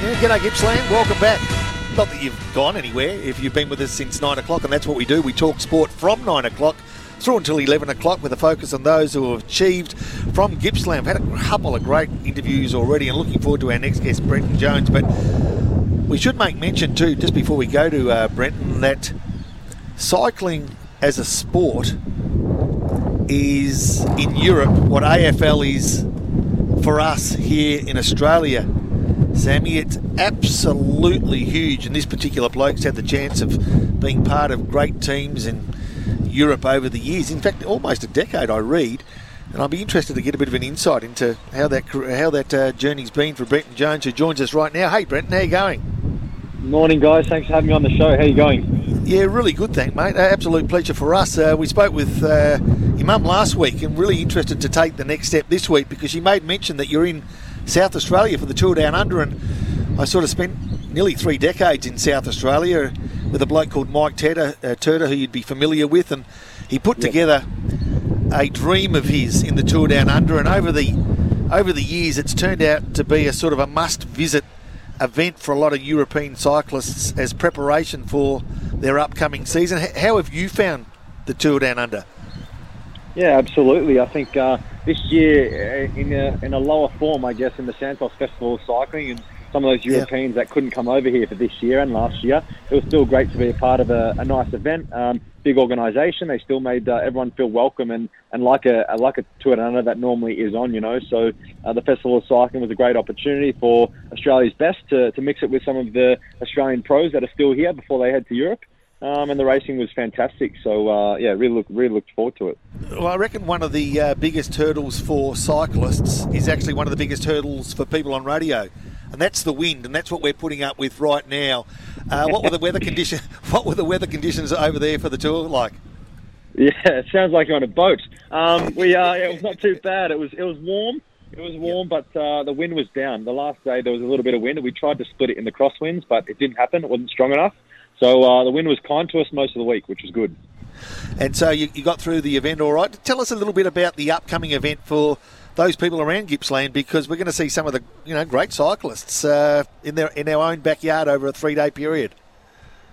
Yeah, g'day Gippsland, welcome back. Not that you've gone anywhere if you've been with us since 9 o'clock, and that's what we do. We talk sport from 9 o'clock through until 11 o'clock with a focus on those who have achieved from Gippsland. We've had a couple of great interviews already and looking forward to our next guest, Brenton Jones. But we should make mention too, just before we go to uh, Brenton, that cycling as a sport is in Europe what AFL is for us here in Australia. Sammy, it's absolutely huge, and this particular bloke's had the chance of being part of great teams in Europe over the years. In fact, almost a decade, I read, and I'd be interested to get a bit of an insight into how that how that uh, journey's been for Brenton Jones, who joins us right now. Hey, Brenton, how you going? Morning, guys. Thanks for having me on the show. How you going? Yeah, really good, thank mate. Absolute pleasure for us. Uh, we spoke with uh, your mum last week, and really interested to take the next step this week because you made mention that you're in South Australia for the Tour Down Under, and I sort of spent nearly three decades in South Australia with a bloke called Mike Turtur, uh, Turtur who you'd be familiar with, and he put yep. together a dream of his in the Tour Down Under, and over the over the years, it's turned out to be a sort of a must-visit event for a lot of European cyclists as preparation for their upcoming season. How have you found the Tour Down Under? Yeah, absolutely. I think uh, this year, uh, in a, in a lower form, I guess, in the Santos Festival of Cycling and some of those Europeans yeah. that couldn't come over here for this year and last year, it was still great to be a part of a, a nice event. Um, big organisation. They still made uh, everyone feel welcome and, and like a like a tour under that normally is on. You know, so uh, the Festival of Cycling was a great opportunity for Australia's best to, to mix it with some of the Australian pros that are still here before they head to Europe. Um, and the racing was fantastic. So uh, yeah, really look, really looked forward to it. Well, I reckon one of the uh, biggest hurdles for cyclists is actually one of the biggest hurdles for people on radio, and that's the wind, and that's what we're putting up with right now. Uh, what were the weather conditions? What were the weather conditions over there for the tour like? Yeah, it sounds like you're on a boat. Um, we uh, it was not too bad. It was it was warm. It was warm, but uh, the wind was down. The last day there was a little bit of wind. and We tried to split it in the crosswinds, but it didn't happen. It wasn't strong enough. So uh, the wind was kind to us most of the week, which was good. And so you, you got through the event all right. Tell us a little bit about the upcoming event for those people around Gippsland because we're going to see some of the you know great cyclists uh, in their in our own backyard over a three day period.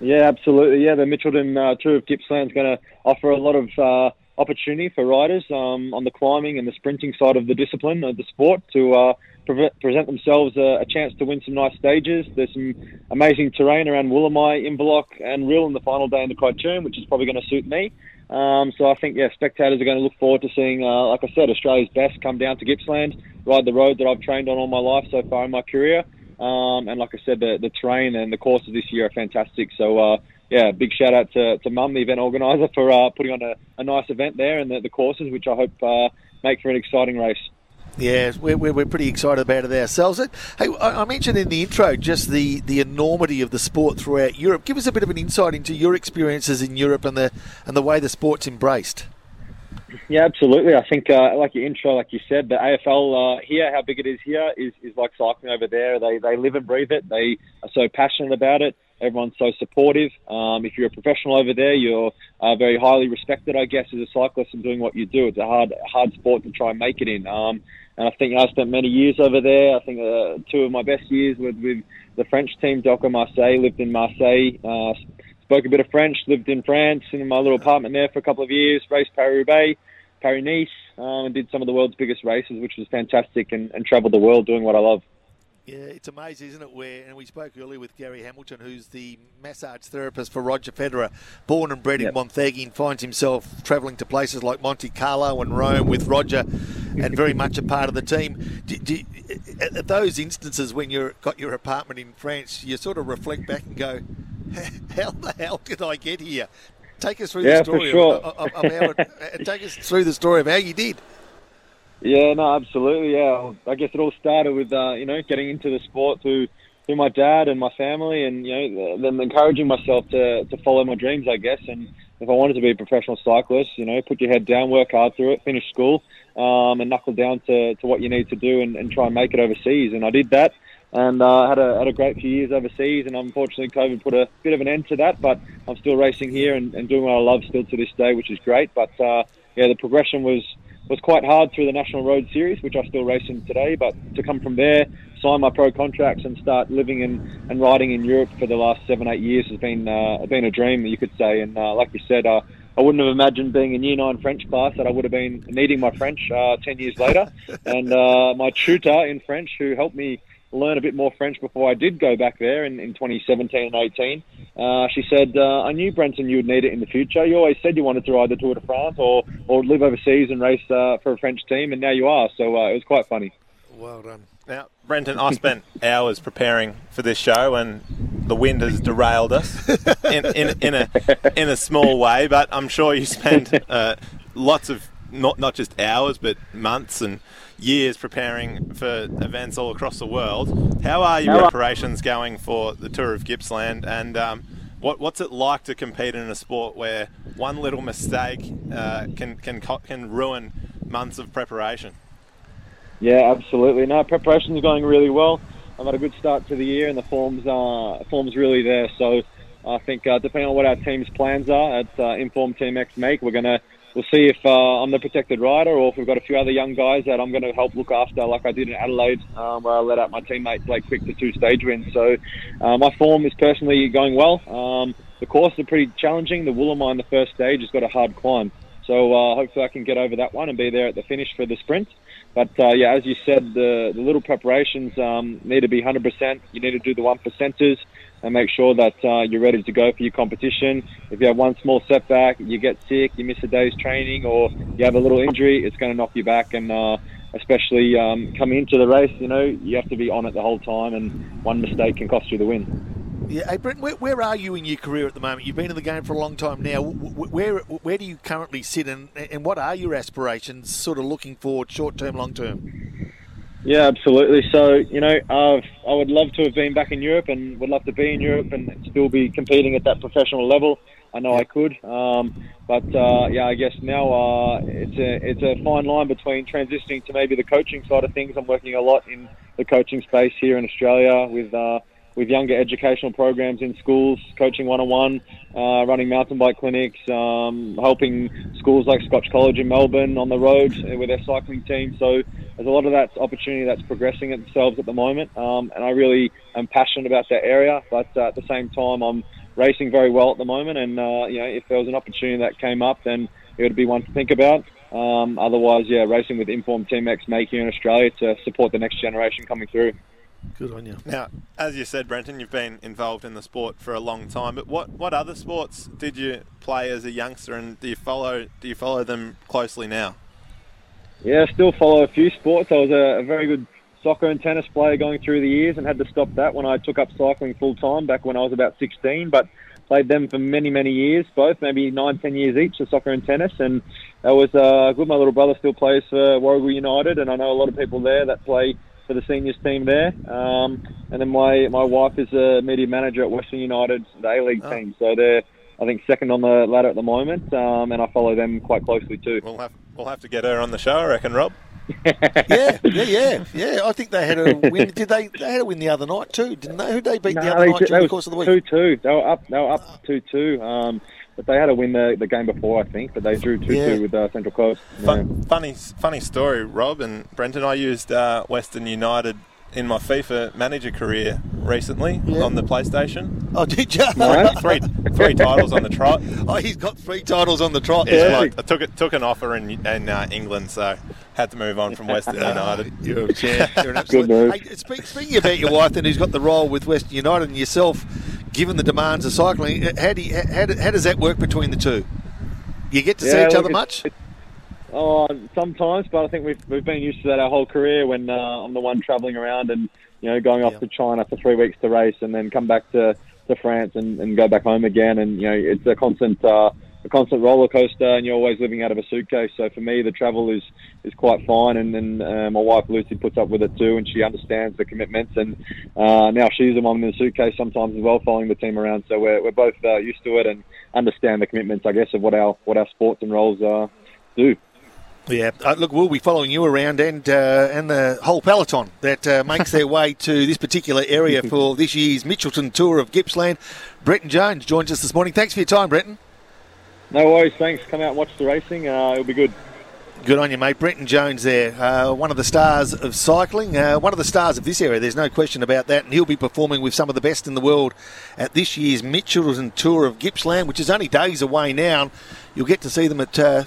Yeah, absolutely. Yeah, the Mitchelton uh, Tour of Gippsland is going to offer a lot of uh, opportunity for riders um, on the climbing and the sprinting side of the discipline of the sport to uh, pre- present themselves a, a, chance to win some nice stages. There's some amazing terrain around Woolamai, Inverloch, and Rhyll in the final day in the Criterium, which is probably going to suit me. Um, so I think yeah, spectators are going to look forward to seeing, uh, like I said, Australia's best come down to Gippsland, ride the road that I've trained on all my life so far in my career. Um, and like I said, the, the terrain and the courses this year are fantastic. So uh, yeah, big shout out to, to Mum, the event organizer, for uh, putting on a, a, nice event there and the, the courses, which I hope uh, make for an exciting race. Yeah, we're, we're, pretty excited about it ourselves. Hey, I mentioned in the intro just the, the enormity of the sport throughout Europe. Give us a bit of an insight into your experiences in Europe and the and the way the sport's embraced. Yeah, absolutely. I think, uh, like your intro, like you said, the AFL uh, here, how big it is here, is, is like cycling over there. They they live and breathe it. They are so passionate about it. Everyone's so supportive. Um, if you're a professional over there, you're uh, very highly respected, I guess, as a cyclist and doing what you do. It's a hard hard sport to try and make it in. Um, and I think I spent many years over there. I think uh, two of my best years were with the French team, Delko Marseille. Lived in Marseille, uh, spoke a bit of French. Lived in France in my little apartment there for a couple of years. Raced Paris Roubaix, Paris Nice, um, and did some of the world's biggest races, which was fantastic. And, and travelled the world doing what I love. Yeah, it's amazing, isn't it? Where and we spoke earlier with Gary Hamilton, who's the massage therapist for Roger Federer, born and bred yep. in Monthegan, finds himself travelling to places like Monte Carlo and Rome with Roger, and very much a part of the team. Do, do, at those instances when you've got your apartment in France, you sort of reflect back and go, "How the hell did I get here?" Take us through yeah, the story. Sure. of, of, of how it, take us through the story of how you did. Yeah, no, absolutely. Yeah, I guess it all started with uh, you know getting into the sport through through my dad and my family, and you know then encouraging myself to to follow my dreams. I guess, and if I wanted to be a professional cyclist, you know, put your head down, work hard through it, finish school, um, and knuckle down to, to what you need to do, and, and try and make it overseas. And I did that, and uh, had a had a great few years overseas. And unfortunately, COVID put a bit of an end to that. But I'm still racing here and, and doing what I love still to this day, which is great. But uh, yeah, the progression was was quite hard through the National Road Series, which I still race in today. But to come from there, sign my pro contracts and start living and, and riding in Europe for the last seven, eight years has been uh, been a dream, you could say. And uh, like you said, uh, I wouldn't have imagined being in year nine French class that I would have been needing my French uh, 10 years later. and uh, my tutor in French, who helped me learn a bit more French before I did go back there in, in 2017 and 18. Uh, she said, uh, I knew, Brenton, you would need it in the future. You always said you wanted to ride the Tour de France or, or live overseas and race uh, for a French team, and now you are. So uh, it was quite funny. Well done. Now, Brenton, I spent hours preparing for this show, and the wind has derailed us in, in, in, a, in a small way, but I'm sure you spent uh, lots of, not, not just hours, but months and years preparing for events all across the world. How are your preparations going for the Tour of Gippsland, and um, what, what's it like to compete in a sport where one little mistake uh, can, can, can ruin months of preparation? Yeah, absolutely. No, preparation's going really well. I've had a good start to the year, and the form's uh, form's really there. So I think uh, depending on what our team's plans are at uh, InForm TMX Make, we're gonna we'll see if uh, I'm the protected rider or if we've got a few other young guys that I'm going to help look after, like I did in Adelaide, um, where I let out my teammate Blake Quick to two stage wins. So uh, my form is personally going well. Um, the course is pretty challenging. The Woolamai, the first stage, has got a hard climb. So uh, hopefully I can get over that one and be there at the finish for the sprint. But uh, yeah, as you said, the, the little preparations um, need to be 100%. You need to do the one percenters and make sure that uh, you're ready to go for your competition. If you have one small setback, you get sick, you miss a day's training, or you have a little injury, it's going to knock you back. And uh, especially um, coming into the race, you know, you have to be on it the whole time, and one mistake can cost you the win. Yeah, hey Brent, where, where, are you in your career at the moment? You've been in the game for a long time now. Where where do you currently sit, and, and what are your aspirations, sort of looking forward, short term, long term? Yeah, absolutely. So, you know, I've, I would love to have been back in Europe and would love to be in Europe and still be competing at that professional level. I know I could, um, but uh, yeah, I guess now uh, it's a it's a fine line between transitioning to maybe the coaching side of things. I'm working a lot in the coaching space here in Australia with uh, with younger educational programs in schools, coaching one-on-one, uh, running mountain bike clinics, um, helping schools like Scotch College in Melbourne on the road with their cycling team. So there's a lot of that opportunity that's progressing themselves at the moment, um, and I really am passionate about that area. But uh, at the same time, I'm racing very well at the moment, and uh, you know, if there was an opportunity that came up, then it would be one to think about. Um, otherwise, yeah, racing with InForm TMX Make here in Australia to support the next generation coming through. Good on you. Now, as you said, Brenton, you've been involved in the sport for a long time. But what, what other sports did you play as a youngster, and do you follow do you follow them closely now? Yeah, I still follow a few sports. I was a, a very good soccer and tennis player going through the years, and had to stop that when I took up cycling full time back when I was about 16. But played them for many, many years, both maybe nine, ten years each, the soccer and tennis, and that was uh, good. My little brother still plays for Warragul United, and I know a lot of people there that play for the seniors team there. Um, and then my, my wife is a media manager at Western United, the A League oh. team. So they're, I think, second on the ladder at the moment, um, and I follow them quite closely too. We'll have, we'll have to get her on the show, I reckon, Rob. yeah, yeah, yeah, yeah. I think they had a win. Did they? They had a win the other night too, didn't they? Who did they beat no, the other night during the course of the week? Two two. They were up. They were up two two. Um, but they had a win the, the game before, I think. But they drew two yeah. two with uh, Central Coast. Fun, yeah. Funny funny story, Rob and Brenton. I used uh, Western United in my FIFA manager career recently yeah. on the PlayStation. Oh, did you? three, three titles on the trot. Oh, he's got three titles on the trot. Yeah, like, I took it, took an offer in, in uh, England, so had to move on from Western United. You're a champ. You're an absolute. Hey, speak, speaking about your wife, then who's got the role with Western United, and yourself, given the demands of cycling, how, do you, how, how does that work between the two? You get to yeah, see each other much? Oh, sometimes, but I think we've we've been used to that our whole career. When uh, I'm the one travelling around and you know going off yeah. to China for three weeks to race, and then come back to, to France and, and go back home again. And you know it's a constant uh, a constant roller coaster, and you're always living out of a suitcase. So for me, the travel is is quite fine, and then uh, my wife Lucy puts up with it too, and she understands the commitments. And uh, now she's the one in the suitcase sometimes as well, following the team around. So we're we're both uh, used to it and understand the commitments, I guess, of what our what our sports and roles uh, do. Yeah, uh, look, we'll be following you around and uh, and the whole peloton that uh, makes their way to this particular area for this year's Mitchelton Tour of Gippsland. Brenton Jones joins us this morning. Thanks for your time, Brenton. No worries, thanks. Come out and watch the racing. Uh, it'll be good. Good on you, mate. Brenton Jones there, uh, one of the stars of cycling, uh, one of the stars of this area, there's no question about that. And he'll be performing with some of the best in the world at this year's Mitchelton Tour of Gippsland, which is only days away now. You'll get to see them at uh,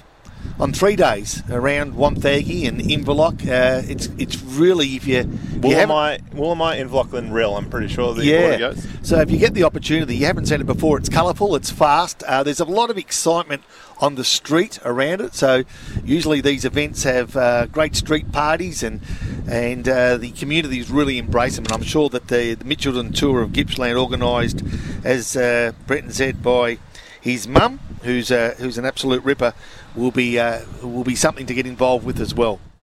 on three days around Wonthaggi and Inverloch. Uh, it's it's really if you, you Woolamai, Woolamai, Inverloch and Rhyll, I'm pretty sure the yeah. goes. So if you get the opportunity, you haven't seen it before. It's colourful, it's fast. Uh, there's a lot of excitement on the street around it. So usually these events have uh, great street parties and and uh, the communities really embrace them. And I'm sure that the, the Mitchelton Tour of Gippsland, organised, as uh, Brenton said, by his mum, who's uh, who's an absolute ripper, will be uh, will be something to get involved with as well.